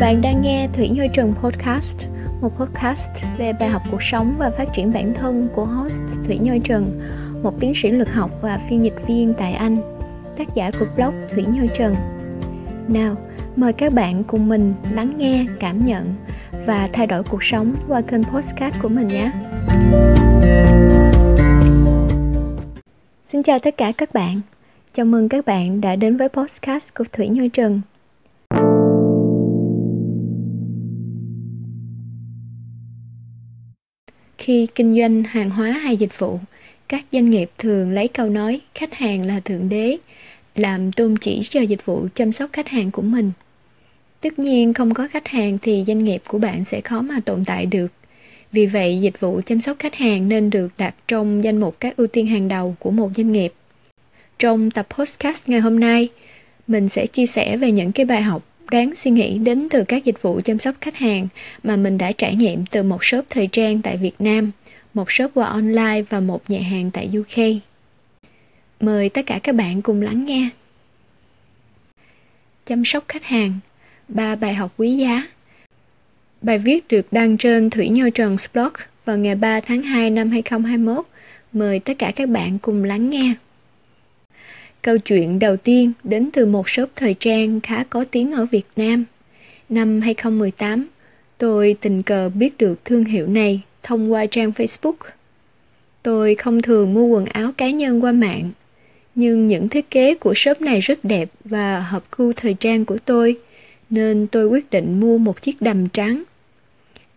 Bạn đang nghe Thủy Như Trần Podcast, một podcast về bài học cuộc sống và phát triển bản thân của host Thủy Như Trần, một tiến sĩ lực học và phiên dịch viên tại Anh, tác giả của blog Thủy Như Trần. Nào, mời các bạn cùng mình lắng nghe, cảm nhận và thay đổi cuộc sống qua kênh podcast của mình nhé. Xin chào tất cả các bạn. Chào mừng các bạn đã đến với podcast của Thủy Như Trần. Khi kinh doanh hàng hóa hay dịch vụ, các doanh nghiệp thường lấy câu nói khách hàng là thượng đế làm tôn chỉ cho dịch vụ chăm sóc khách hàng của mình. Tất nhiên không có khách hàng thì doanh nghiệp của bạn sẽ khó mà tồn tại được. Vì vậy, dịch vụ chăm sóc khách hàng nên được đặt trong danh mục các ưu tiên hàng đầu của một doanh nghiệp. Trong tập podcast ngày hôm nay, mình sẽ chia sẻ về những cái bài học đáng suy nghĩ đến từ các dịch vụ chăm sóc khách hàng mà mình đã trải nghiệm từ một shop thời trang tại Việt Nam, một shop qua online và một nhà hàng tại UK. Mời tất cả các bạn cùng lắng nghe. Chăm sóc khách hàng, ba bài học quý giá. Bài viết được đăng trên Thủy Nhơ Trần blog vào ngày 3 tháng 2 năm 2021. Mời tất cả các bạn cùng lắng nghe. Câu chuyện đầu tiên đến từ một shop thời trang khá có tiếng ở Việt Nam. Năm 2018, tôi tình cờ biết được thương hiệu này thông qua trang Facebook. Tôi không thường mua quần áo cá nhân qua mạng, nhưng những thiết kế của shop này rất đẹp và hợp gu thời trang của tôi, nên tôi quyết định mua một chiếc đầm trắng.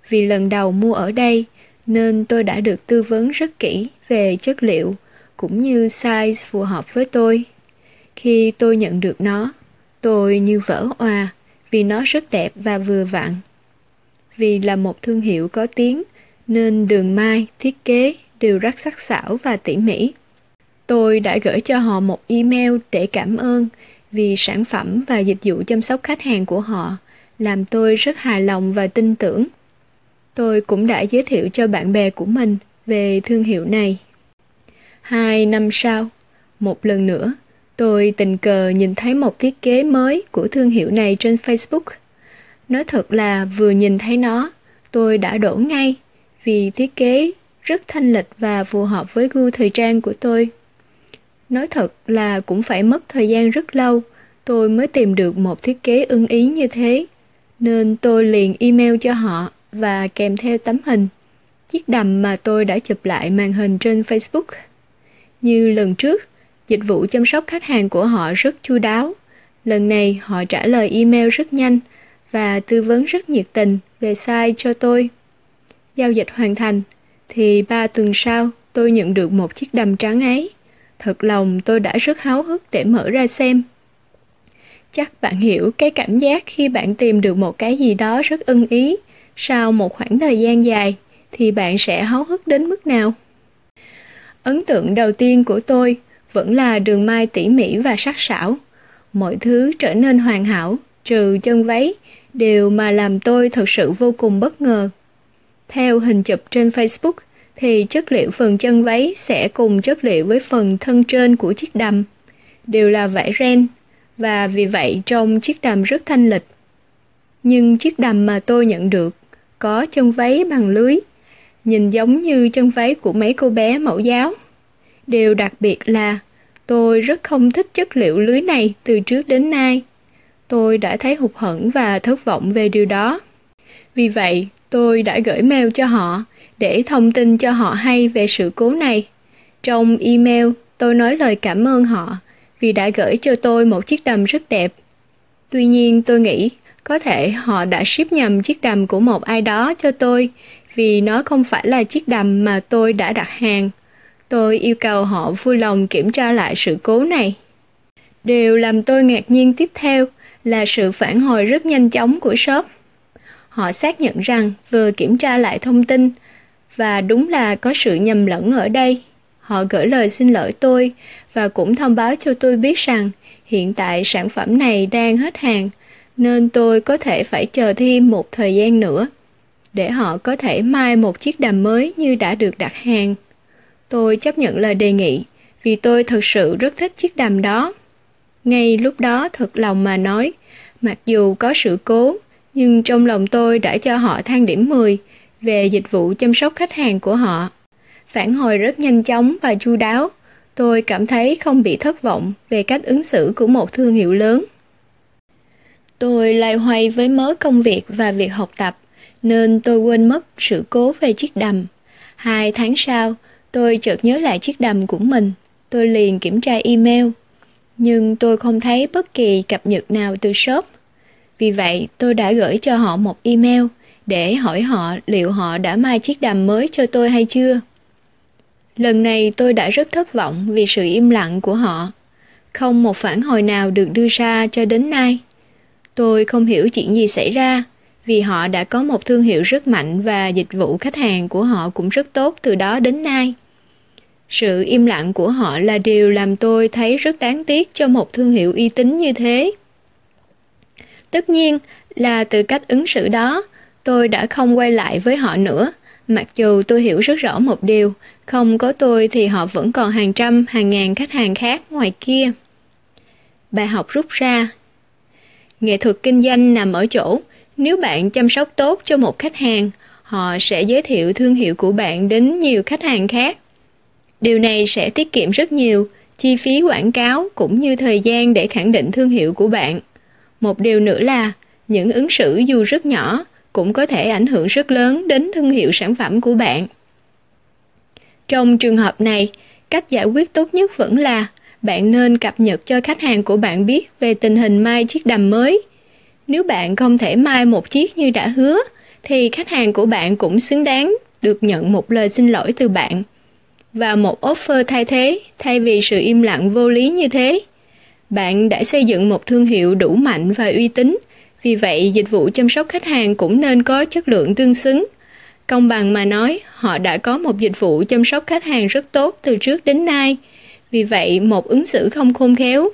Vì lần đầu mua ở đây, nên tôi đã được tư vấn rất kỹ về chất liệu cũng như size phù hợp với tôi. Khi tôi nhận được nó, tôi như vỡ òa vì nó rất đẹp và vừa vặn. Vì là một thương hiệu có tiếng, nên đường mai, thiết kế đều rất sắc sảo và tỉ mỉ. Tôi đã gửi cho họ một email để cảm ơn vì sản phẩm và dịch vụ chăm sóc khách hàng của họ làm tôi rất hài lòng và tin tưởng. Tôi cũng đã giới thiệu cho bạn bè của mình về thương hiệu này. Hai năm sau, một lần nữa, Tôi tình cờ nhìn thấy một thiết kế mới của thương hiệu này trên Facebook. Nói thật là vừa nhìn thấy nó, tôi đã đổ ngay vì thiết kế rất thanh lịch và phù hợp với gu thời trang của tôi. Nói thật là cũng phải mất thời gian rất lâu tôi mới tìm được một thiết kế ưng ý như thế, nên tôi liền email cho họ và kèm theo tấm hình, chiếc đầm mà tôi đã chụp lại màn hình trên Facebook. Như lần trước, Dịch vụ chăm sóc khách hàng của họ rất chu đáo. Lần này họ trả lời email rất nhanh và tư vấn rất nhiệt tình về size cho tôi. Giao dịch hoàn thành, thì ba tuần sau tôi nhận được một chiếc đầm trắng ấy. Thật lòng tôi đã rất háo hức để mở ra xem. Chắc bạn hiểu cái cảm giác khi bạn tìm được một cái gì đó rất ưng ý sau một khoảng thời gian dài thì bạn sẽ háo hức đến mức nào. Ấn tượng đầu tiên của tôi vẫn là đường mai tỉ mỉ và sắc sảo. Mọi thứ trở nên hoàn hảo, trừ chân váy, điều mà làm tôi thật sự vô cùng bất ngờ. Theo hình chụp trên Facebook, thì chất liệu phần chân váy sẽ cùng chất liệu với phần thân trên của chiếc đầm, đều là vải ren, và vì vậy trông chiếc đầm rất thanh lịch. Nhưng chiếc đầm mà tôi nhận được có chân váy bằng lưới, nhìn giống như chân váy của mấy cô bé mẫu giáo. Điều đặc biệt là tôi rất không thích chất liệu lưới này từ trước đến nay. Tôi đã thấy hụt hẫng và thất vọng về điều đó. Vì vậy, tôi đã gửi mail cho họ để thông tin cho họ hay về sự cố này. Trong email, tôi nói lời cảm ơn họ vì đã gửi cho tôi một chiếc đầm rất đẹp. Tuy nhiên, tôi nghĩ có thể họ đã ship nhầm chiếc đầm của một ai đó cho tôi vì nó không phải là chiếc đầm mà tôi đã đặt hàng. Tôi yêu cầu họ vui lòng kiểm tra lại sự cố này. Điều làm tôi ngạc nhiên tiếp theo là sự phản hồi rất nhanh chóng của shop. Họ xác nhận rằng vừa kiểm tra lại thông tin, và đúng là có sự nhầm lẫn ở đây. Họ gửi lời xin lỗi tôi và cũng thông báo cho tôi biết rằng hiện tại sản phẩm này đang hết hàng, nên tôi có thể phải chờ thêm một thời gian nữa để họ có thể mai một chiếc đầm mới như đã được đặt hàng. Tôi chấp nhận lời đề nghị vì tôi thật sự rất thích chiếc đầm đó. Ngay lúc đó thật lòng mà nói, mặc dù có sự cố, nhưng trong lòng tôi đã cho họ thang điểm 10 về dịch vụ chăm sóc khách hàng của họ. Phản hồi rất nhanh chóng và chu đáo. Tôi cảm thấy không bị thất vọng về cách ứng xử của một thương hiệu lớn. Tôi loay hoay với mớ công việc và việc học tập, nên tôi quên mất sự cố về chiếc đầm. Hai tháng sau, tôi chợt nhớ lại chiếc đầm của mình. Tôi liền kiểm tra email, nhưng tôi không thấy bất kỳ cập nhật nào từ shop. Vì vậy, tôi đã gửi cho họ một email để hỏi họ liệu họ đã mai chiếc đầm mới cho tôi hay chưa. Lần này tôi đã rất thất vọng vì sự im lặng của họ. Không một phản hồi nào được đưa ra cho đến nay. Tôi không hiểu chuyện gì xảy ra vì họ đã có một thương hiệu rất mạnh và dịch vụ khách hàng của họ cũng rất tốt từ đó đến nay. Sự im lặng của họ là điều làm tôi thấy rất đáng tiếc cho một thương hiệu uy tín như thế. Tất nhiên là từ cách ứng xử đó, tôi đã không quay lại với họ nữa, mặc dù tôi hiểu rất rõ một điều, không có tôi thì họ vẫn còn hàng trăm, hàng ngàn khách hàng khác ngoài kia. Bài học rút ra Nghệ thuật kinh doanh nằm ở chỗ, nếu bạn chăm sóc tốt cho một khách hàng, họ sẽ giới thiệu thương hiệu của bạn đến nhiều khách hàng khác. Điều này sẽ tiết kiệm rất nhiều chi phí quảng cáo cũng như thời gian để khẳng định thương hiệu của bạn. Một điều nữa là những ứng xử dù rất nhỏ cũng có thể ảnh hưởng rất lớn đến thương hiệu sản phẩm của bạn. Trong trường hợp này, cách giải quyết tốt nhất vẫn là bạn nên cập nhật cho khách hàng của bạn biết về tình hình mai chiếc đầm mới. Nếu bạn không thể mai một chiếc như đã hứa, thì khách hàng của bạn cũng xứng đáng được nhận một lời xin lỗi từ bạn và một offer thay thế thay vì sự im lặng vô lý như thế. Bạn đã xây dựng một thương hiệu đủ mạnh và uy tín, vì vậy dịch vụ chăm sóc khách hàng cũng nên có chất lượng tương xứng. Công bằng mà nói, họ đã có một dịch vụ chăm sóc khách hàng rất tốt từ trước đến nay. Vì vậy, một ứng xử không khôn khéo,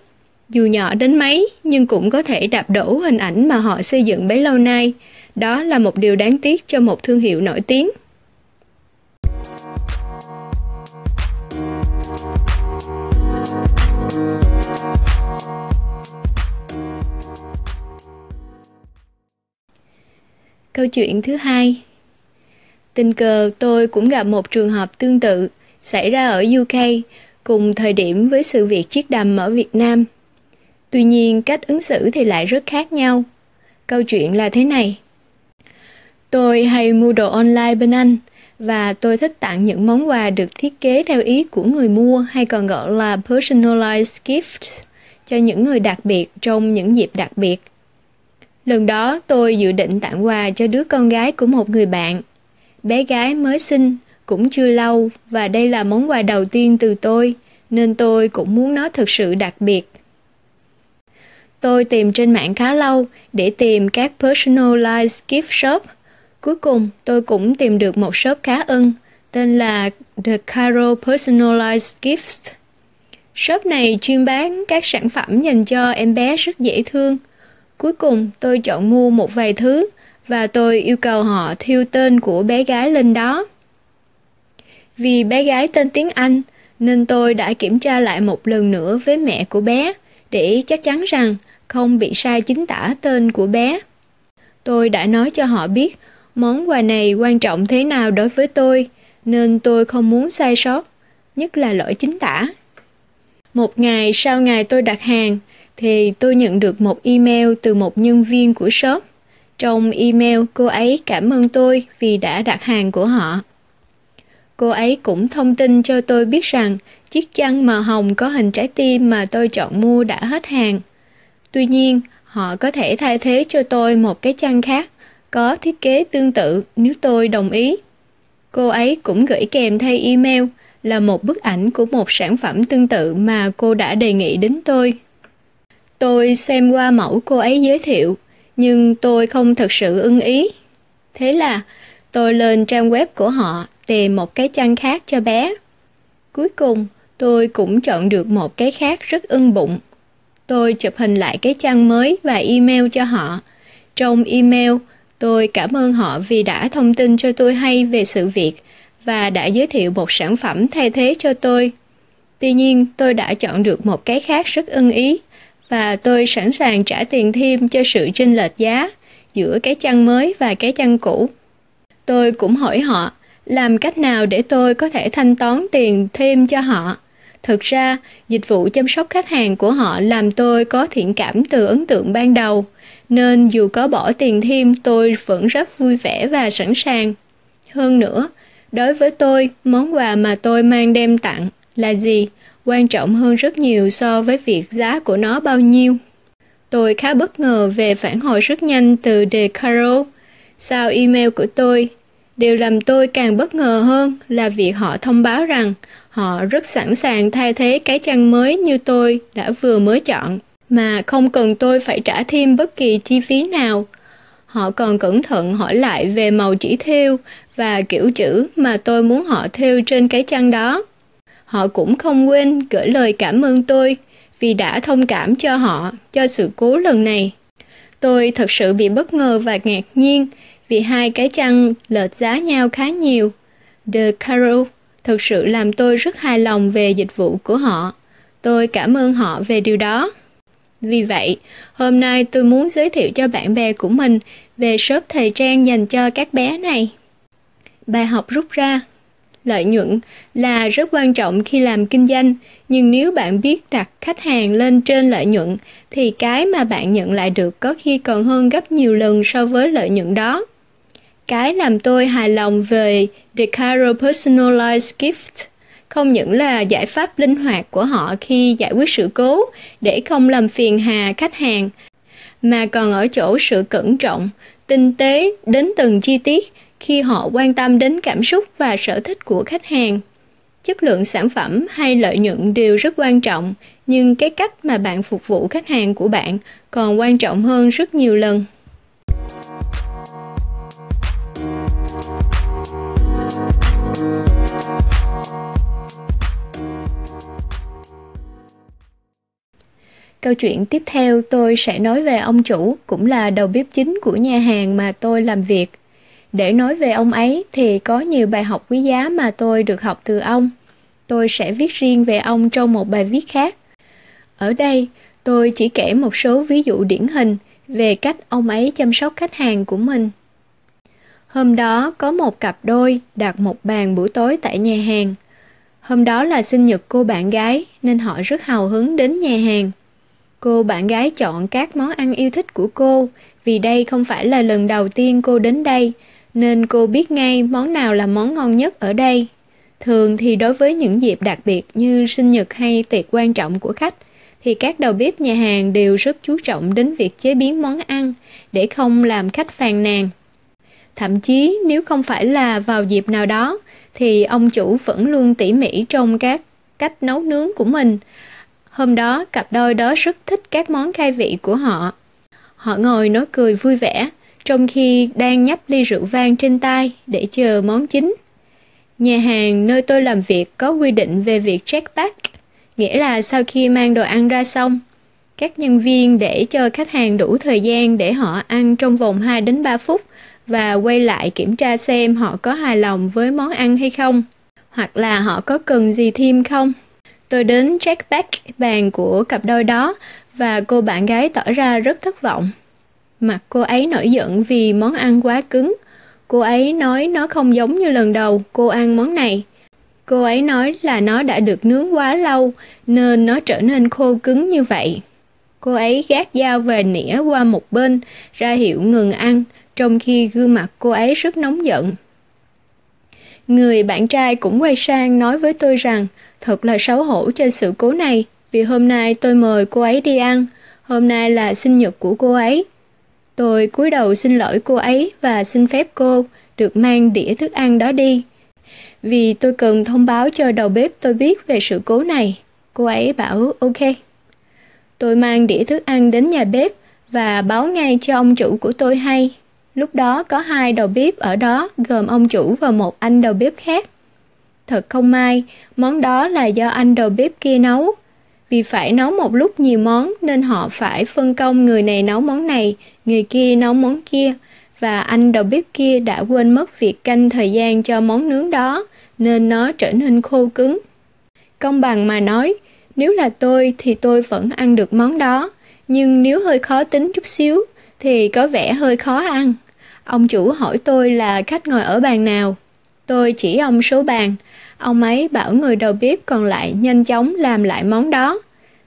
dù nhỏ đến mấy nhưng cũng có thể đạp đổ hình ảnh mà họ xây dựng bấy lâu nay. Đó là một điều đáng tiếc cho một thương hiệu nổi tiếng. Câu chuyện thứ hai Tình cờ tôi cũng gặp một trường hợp tương tự xảy ra ở UK cùng thời điểm với sự việc chiếc đầm ở Việt Nam. Tuy nhiên, cách ứng xử thì lại rất khác nhau. Câu chuyện là thế này. Tôi hay mua đồ online bên Anh và tôi thích tặng những món quà được thiết kế theo ý của người mua hay còn gọi là personalized gift cho những người đặc biệt trong những dịp đặc biệt. Lần đó tôi dự định tặng quà cho đứa con gái của một người bạn. Bé gái mới sinh, cũng chưa lâu và đây là món quà đầu tiên từ tôi, nên tôi cũng muốn nó thực sự đặc biệt. Tôi tìm trên mạng khá lâu để tìm các personalized gift shop. Cuối cùng, tôi cũng tìm được một shop khá ưng, tên là The Caro Personalized Gifts. Shop này chuyên bán các sản phẩm dành cho em bé rất dễ thương – Cuối cùng tôi chọn mua một vài thứ và tôi yêu cầu họ thiêu tên của bé gái lên đó. Vì bé gái tên tiếng Anh nên tôi đã kiểm tra lại một lần nữa với mẹ của bé để chắc chắn rằng không bị sai chính tả tên của bé. Tôi đã nói cho họ biết món quà này quan trọng thế nào đối với tôi nên tôi không muốn sai sót, nhất là lỗi chính tả. Một ngày sau ngày tôi đặt hàng thì tôi nhận được một email từ một nhân viên của shop. Trong email, cô ấy cảm ơn tôi vì đã đặt hàng của họ. Cô ấy cũng thông tin cho tôi biết rằng chiếc chăn màu hồng có hình trái tim mà tôi chọn mua đã hết hàng. Tuy nhiên, họ có thể thay thế cho tôi một cái chăn khác có thiết kế tương tự nếu tôi đồng ý. Cô ấy cũng gửi kèm theo email là một bức ảnh của một sản phẩm tương tự mà cô đã đề nghị đến tôi. Tôi xem qua mẫu cô ấy giới thiệu, nhưng tôi không thật sự ưng ý. Thế là tôi lên trang web của họ tìm một cái chăn khác cho bé. Cuối cùng, tôi cũng chọn được một cái khác rất ưng bụng. Tôi chụp hình lại cái chăn mới và email cho họ. Trong email, tôi cảm ơn họ vì đã thông tin cho tôi hay về sự việc và đã giới thiệu một sản phẩm thay thế cho tôi. Tuy nhiên, tôi đã chọn được một cái khác rất ưng ý và tôi sẵn sàng trả tiền thêm cho sự chênh lệch giá giữa cái chăn mới và cái chăn cũ. Tôi cũng hỏi họ làm cách nào để tôi có thể thanh toán tiền thêm cho họ. Thực ra, dịch vụ chăm sóc khách hàng của họ làm tôi có thiện cảm từ ấn tượng ban đầu, nên dù có bỏ tiền thêm tôi vẫn rất vui vẻ và sẵn sàng. Hơn nữa, đối với tôi, món quà mà tôi mang đem tặng là gì quan trọng hơn rất nhiều so với việc giá của nó bao nhiêu. Tôi khá bất ngờ về phản hồi rất nhanh từ De Caro sau email của tôi. Điều làm tôi càng bất ngờ hơn là việc họ thông báo rằng họ rất sẵn sàng thay thế cái chăn mới như tôi đã vừa mới chọn, mà không cần tôi phải trả thêm bất kỳ chi phí nào. Họ còn cẩn thận hỏi lại về màu chỉ thêu và kiểu chữ mà tôi muốn họ thêu trên cái chăn đó. Họ cũng không quên gửi lời cảm ơn tôi vì đã thông cảm cho họ cho sự cố lần này. Tôi thật sự bị bất ngờ và ngạc nhiên vì hai cái chăn lệch giá nhau khá nhiều. The Carol thực sự làm tôi rất hài lòng về dịch vụ của họ. Tôi cảm ơn họ về điều đó. Vì vậy, hôm nay tôi muốn giới thiệu cho bạn bè của mình về shop thời trang dành cho các bé này. Bài học rút ra lợi nhuận là rất quan trọng khi làm kinh doanh, nhưng nếu bạn biết đặt khách hàng lên trên lợi nhuận, thì cái mà bạn nhận lại được có khi còn hơn gấp nhiều lần so với lợi nhuận đó. Cái làm tôi hài lòng về The Caro Personalized Gift, không những là giải pháp linh hoạt của họ khi giải quyết sự cố để không làm phiền hà khách hàng, mà còn ở chỗ sự cẩn trọng, tinh tế đến từng chi tiết khi họ quan tâm đến cảm xúc và sở thích của khách hàng chất lượng sản phẩm hay lợi nhuận đều rất quan trọng nhưng cái cách mà bạn phục vụ khách hàng của bạn còn quan trọng hơn rất nhiều lần Câu chuyện tiếp theo tôi sẽ nói về ông chủ, cũng là đầu bếp chính của nhà hàng mà tôi làm việc. Để nói về ông ấy thì có nhiều bài học quý giá mà tôi được học từ ông. Tôi sẽ viết riêng về ông trong một bài viết khác. Ở đây, tôi chỉ kể một số ví dụ điển hình về cách ông ấy chăm sóc khách hàng của mình. Hôm đó có một cặp đôi đặt một bàn buổi tối tại nhà hàng. Hôm đó là sinh nhật cô bạn gái nên họ rất hào hứng đến nhà hàng. Cô bạn gái chọn các món ăn yêu thích của cô vì đây không phải là lần đầu tiên cô đến đây nên cô biết ngay món nào là món ngon nhất ở đây. Thường thì đối với những dịp đặc biệt như sinh nhật hay tiệc quan trọng của khách, thì các đầu bếp nhà hàng đều rất chú trọng đến việc chế biến món ăn để không làm khách phàn nàn. Thậm chí nếu không phải là vào dịp nào đó, thì ông chủ vẫn luôn tỉ mỉ trong các cách nấu nướng của mình. Hôm đó, cặp đôi đó rất thích các món khai vị của họ. Họ ngồi nói cười vui vẻ, trong khi đang nhấp ly rượu vang trên tay để chờ món chính. Nhà hàng nơi tôi làm việc có quy định về việc check back, nghĩa là sau khi mang đồ ăn ra xong, các nhân viên để cho khách hàng đủ thời gian để họ ăn trong vòng 2 đến 3 phút và quay lại kiểm tra xem họ có hài lòng với món ăn hay không, hoặc là họ có cần gì thêm không. Tôi đến check back bàn của cặp đôi đó và cô bạn gái tỏ ra rất thất vọng. Mặt cô ấy nổi giận vì món ăn quá cứng. Cô ấy nói nó không giống như lần đầu cô ăn món này. Cô ấy nói là nó đã được nướng quá lâu nên nó trở nên khô cứng như vậy. Cô ấy gác dao về nĩa qua một bên, ra hiệu ngừng ăn, trong khi gương mặt cô ấy rất nóng giận. Người bạn trai cũng quay sang nói với tôi rằng thật là xấu hổ trên sự cố này vì hôm nay tôi mời cô ấy đi ăn, hôm nay là sinh nhật của cô ấy. Tôi cúi đầu xin lỗi cô ấy và xin phép cô được mang đĩa thức ăn đó đi. Vì tôi cần thông báo cho đầu bếp tôi biết về sự cố này. Cô ấy bảo ok. Tôi mang đĩa thức ăn đến nhà bếp và báo ngay cho ông chủ của tôi hay. Lúc đó có hai đầu bếp ở đó gồm ông chủ và một anh đầu bếp khác. Thật không may, món đó là do anh đầu bếp kia nấu. Vì phải nấu một lúc nhiều món nên họ phải phân công người này nấu món này, người kia nấu món kia và anh đầu bếp kia đã quên mất việc canh thời gian cho món nướng đó nên nó trở nên khô cứng. Công bằng mà nói, nếu là tôi thì tôi vẫn ăn được món đó, nhưng nếu hơi khó tính chút xíu thì có vẻ hơi khó ăn. Ông chủ hỏi tôi là khách ngồi ở bàn nào. Tôi chỉ ông số bàn. Ông ấy bảo người đầu bếp còn lại nhanh chóng làm lại món đó.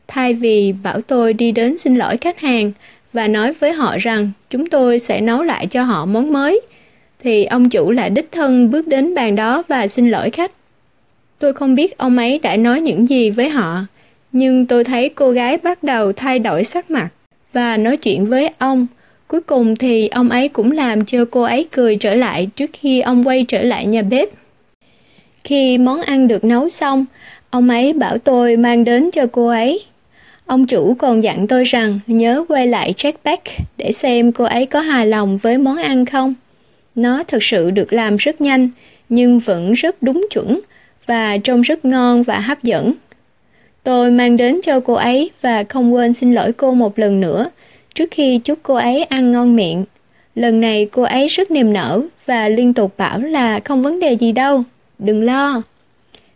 Thay vì bảo tôi đi đến xin lỗi khách hàng và nói với họ rằng chúng tôi sẽ nấu lại cho họ món mới, thì ông chủ lại đích thân bước đến bàn đó và xin lỗi khách. Tôi không biết ông ấy đã nói những gì với họ, nhưng tôi thấy cô gái bắt đầu thay đổi sắc mặt và nói chuyện với ông. Cuối cùng thì ông ấy cũng làm cho cô ấy cười trở lại trước khi ông quay trở lại nhà bếp. Khi món ăn được nấu xong, ông ấy bảo tôi mang đến cho cô ấy. Ông chủ còn dặn tôi rằng nhớ quay lại checkback để xem cô ấy có hài lòng với món ăn không. Nó thực sự được làm rất nhanh, nhưng vẫn rất đúng chuẩn và trông rất ngon và hấp dẫn. Tôi mang đến cho cô ấy và không quên xin lỗi cô một lần nữa trước khi chúc cô ấy ăn ngon miệng. Lần này cô ấy rất niềm nở và liên tục bảo là không vấn đề gì đâu, đừng lo.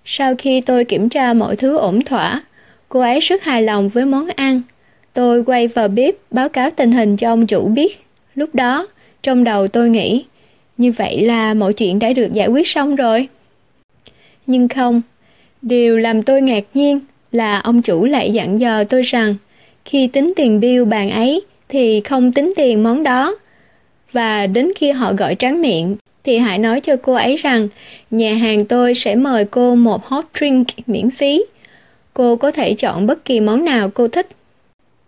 Sau khi tôi kiểm tra mọi thứ ổn thỏa, cô ấy rất hài lòng với món ăn. Tôi quay vào bếp báo cáo tình hình cho ông chủ biết. Lúc đó, trong đầu tôi nghĩ, như vậy là mọi chuyện đã được giải quyết xong rồi. Nhưng không, điều làm tôi ngạc nhiên là ông chủ lại dặn dò tôi rằng khi tính tiền bill bàn ấy thì không tính tiền món đó. Và đến khi họ gọi tráng miệng thì hãy nói cho cô ấy rằng nhà hàng tôi sẽ mời cô một hot drink miễn phí. Cô có thể chọn bất kỳ món nào cô thích.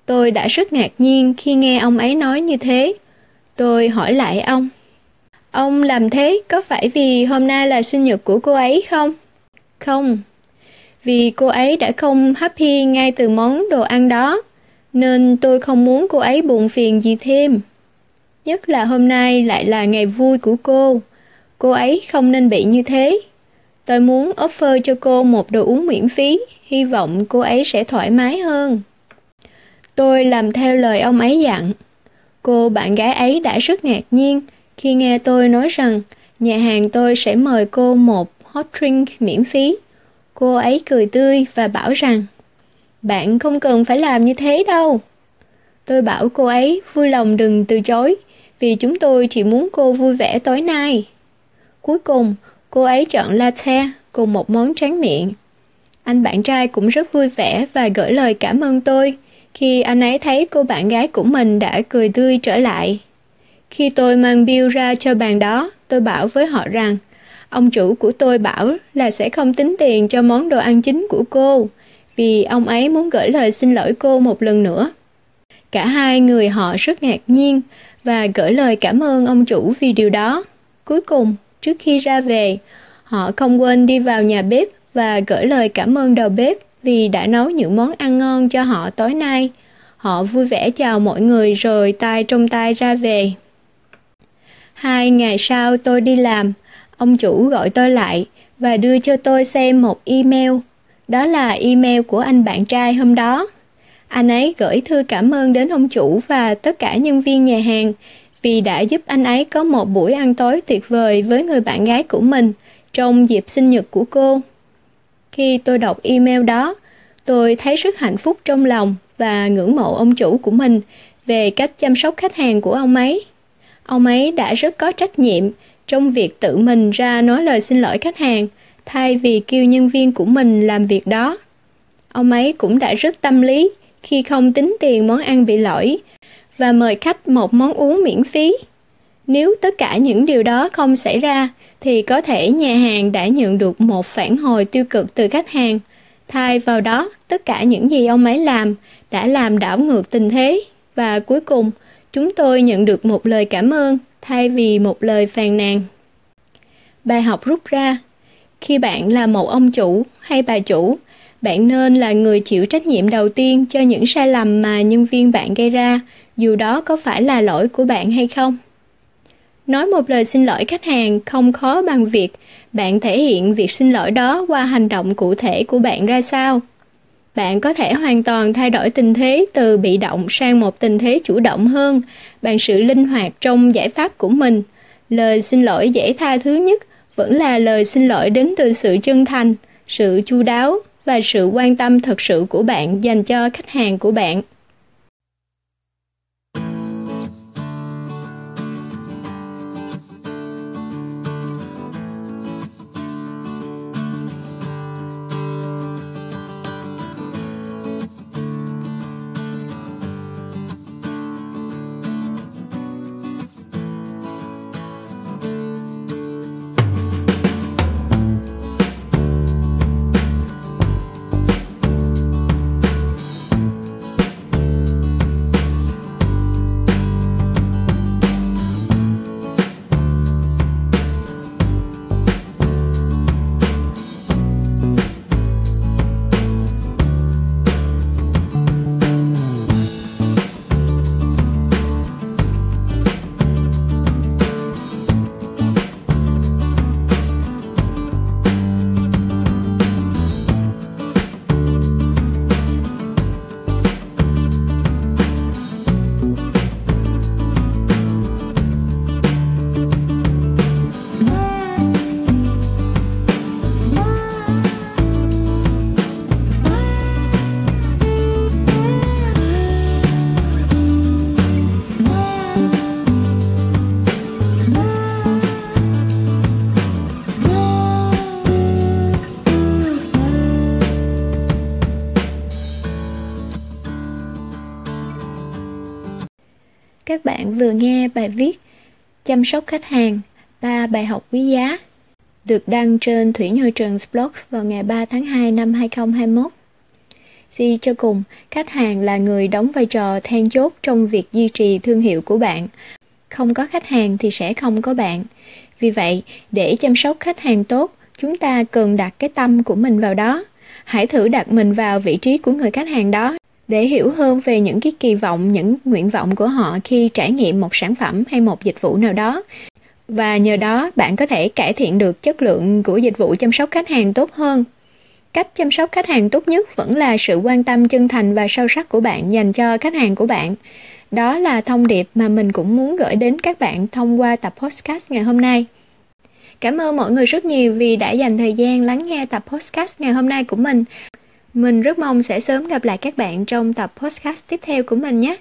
Tôi đã rất ngạc nhiên khi nghe ông ấy nói như thế. Tôi hỏi lại ông. Ông làm thế có phải vì hôm nay là sinh nhật của cô ấy không? Không, vì cô ấy đã không happy ngay từ món đồ ăn đó, nên tôi không muốn cô ấy buồn phiền gì thêm. Nhất là hôm nay lại là ngày vui của cô, cô ấy không nên bị như thế. Tôi muốn offer cho cô một đồ uống miễn phí, hy vọng cô ấy sẽ thoải mái hơn. Tôi làm theo lời ông ấy dặn. Cô bạn gái ấy đã rất ngạc nhiên khi nghe tôi nói rằng nhà hàng tôi sẽ mời cô một hot drink miễn phí. Cô ấy cười tươi và bảo rằng Bạn không cần phải làm như thế đâu. Tôi bảo cô ấy vui lòng đừng từ chối vì chúng tôi chỉ muốn cô vui vẻ tối nay. Cuối cùng, cô ấy chọn latte cùng một món tráng miệng. Anh bạn trai cũng rất vui vẻ và gửi lời cảm ơn tôi khi anh ấy thấy cô bạn gái của mình đã cười tươi trở lại. Khi tôi mang bill ra cho bàn đó, tôi bảo với họ rằng Ông chủ của tôi bảo là sẽ không tính tiền cho món đồ ăn chính của cô, vì ông ấy muốn gửi lời xin lỗi cô một lần nữa. Cả hai người họ rất ngạc nhiên và gửi lời cảm ơn ông chủ vì điều đó. Cuối cùng, trước khi ra về, họ không quên đi vào nhà bếp và gửi lời cảm ơn đầu bếp vì đã nấu những món ăn ngon cho họ tối nay. Họ vui vẻ chào mọi người rồi tay trong tay ra về. Hai ngày sau tôi đi làm, Ông chủ gọi tôi lại và đưa cho tôi xem một email. Đó là email của anh bạn trai hôm đó. Anh ấy gửi thư cảm ơn đến ông chủ và tất cả nhân viên nhà hàng vì đã giúp anh ấy có một buổi ăn tối tuyệt vời với người bạn gái của mình trong dịp sinh nhật của cô. Khi tôi đọc email đó, tôi thấy rất hạnh phúc trong lòng và ngưỡng mộ ông chủ của mình về cách chăm sóc khách hàng của ông ấy. Ông ấy đã rất có trách nhiệm trong việc tự mình ra nói lời xin lỗi khách hàng thay vì kêu nhân viên của mình làm việc đó. Ông ấy cũng đã rất tâm lý khi không tính tiền món ăn bị lỗi và mời khách một món uống miễn phí. Nếu tất cả những điều đó không xảy ra thì có thể nhà hàng đã nhận được một phản hồi tiêu cực từ khách hàng. Thay vào đó, tất cả những gì ông ấy làm đã làm đảo ngược tình thế và cuối cùng chúng tôi nhận được một lời cảm ơn thay vì một lời phàn nàn. Bài học rút ra Khi bạn là một ông chủ hay bà chủ, bạn nên là người chịu trách nhiệm đầu tiên cho những sai lầm mà nhân viên bạn gây ra, dù đó có phải là lỗi của bạn hay không. Nói một lời xin lỗi khách hàng không khó bằng việc bạn thể hiện việc xin lỗi đó qua hành động cụ thể của bạn ra sao. Bạn có thể hoàn toàn thay đổi tình thế từ bị động sang một tình thế chủ động hơn bằng sự linh hoạt trong giải pháp của mình. Lời xin lỗi dễ tha thứ nhất vẫn là lời xin lỗi đến từ sự chân thành, sự chu đáo và sự quan tâm thật sự của bạn dành cho khách hàng của bạn. Các bạn vừa nghe bài viết Chăm sóc khách hàng, ba bài học quý giá được đăng trên Thủy Nhôi Trần blog vào ngày 3 tháng 2 năm 2021. Suy cho cùng, khách hàng là người đóng vai trò then chốt trong việc duy trì thương hiệu của bạn. Không có khách hàng thì sẽ không có bạn. Vì vậy, để chăm sóc khách hàng tốt, chúng ta cần đặt cái tâm của mình vào đó. Hãy thử đặt mình vào vị trí của người khách hàng đó để hiểu hơn về những cái kỳ vọng, những nguyện vọng của họ khi trải nghiệm một sản phẩm hay một dịch vụ nào đó. Và nhờ đó bạn có thể cải thiện được chất lượng của dịch vụ chăm sóc khách hàng tốt hơn. Cách chăm sóc khách hàng tốt nhất vẫn là sự quan tâm chân thành và sâu sắc của bạn dành cho khách hàng của bạn. Đó là thông điệp mà mình cũng muốn gửi đến các bạn thông qua tập podcast ngày hôm nay. Cảm ơn mọi người rất nhiều vì đã dành thời gian lắng nghe tập podcast ngày hôm nay của mình. Mình rất mong sẽ sớm gặp lại các bạn trong tập podcast tiếp theo của mình nhé.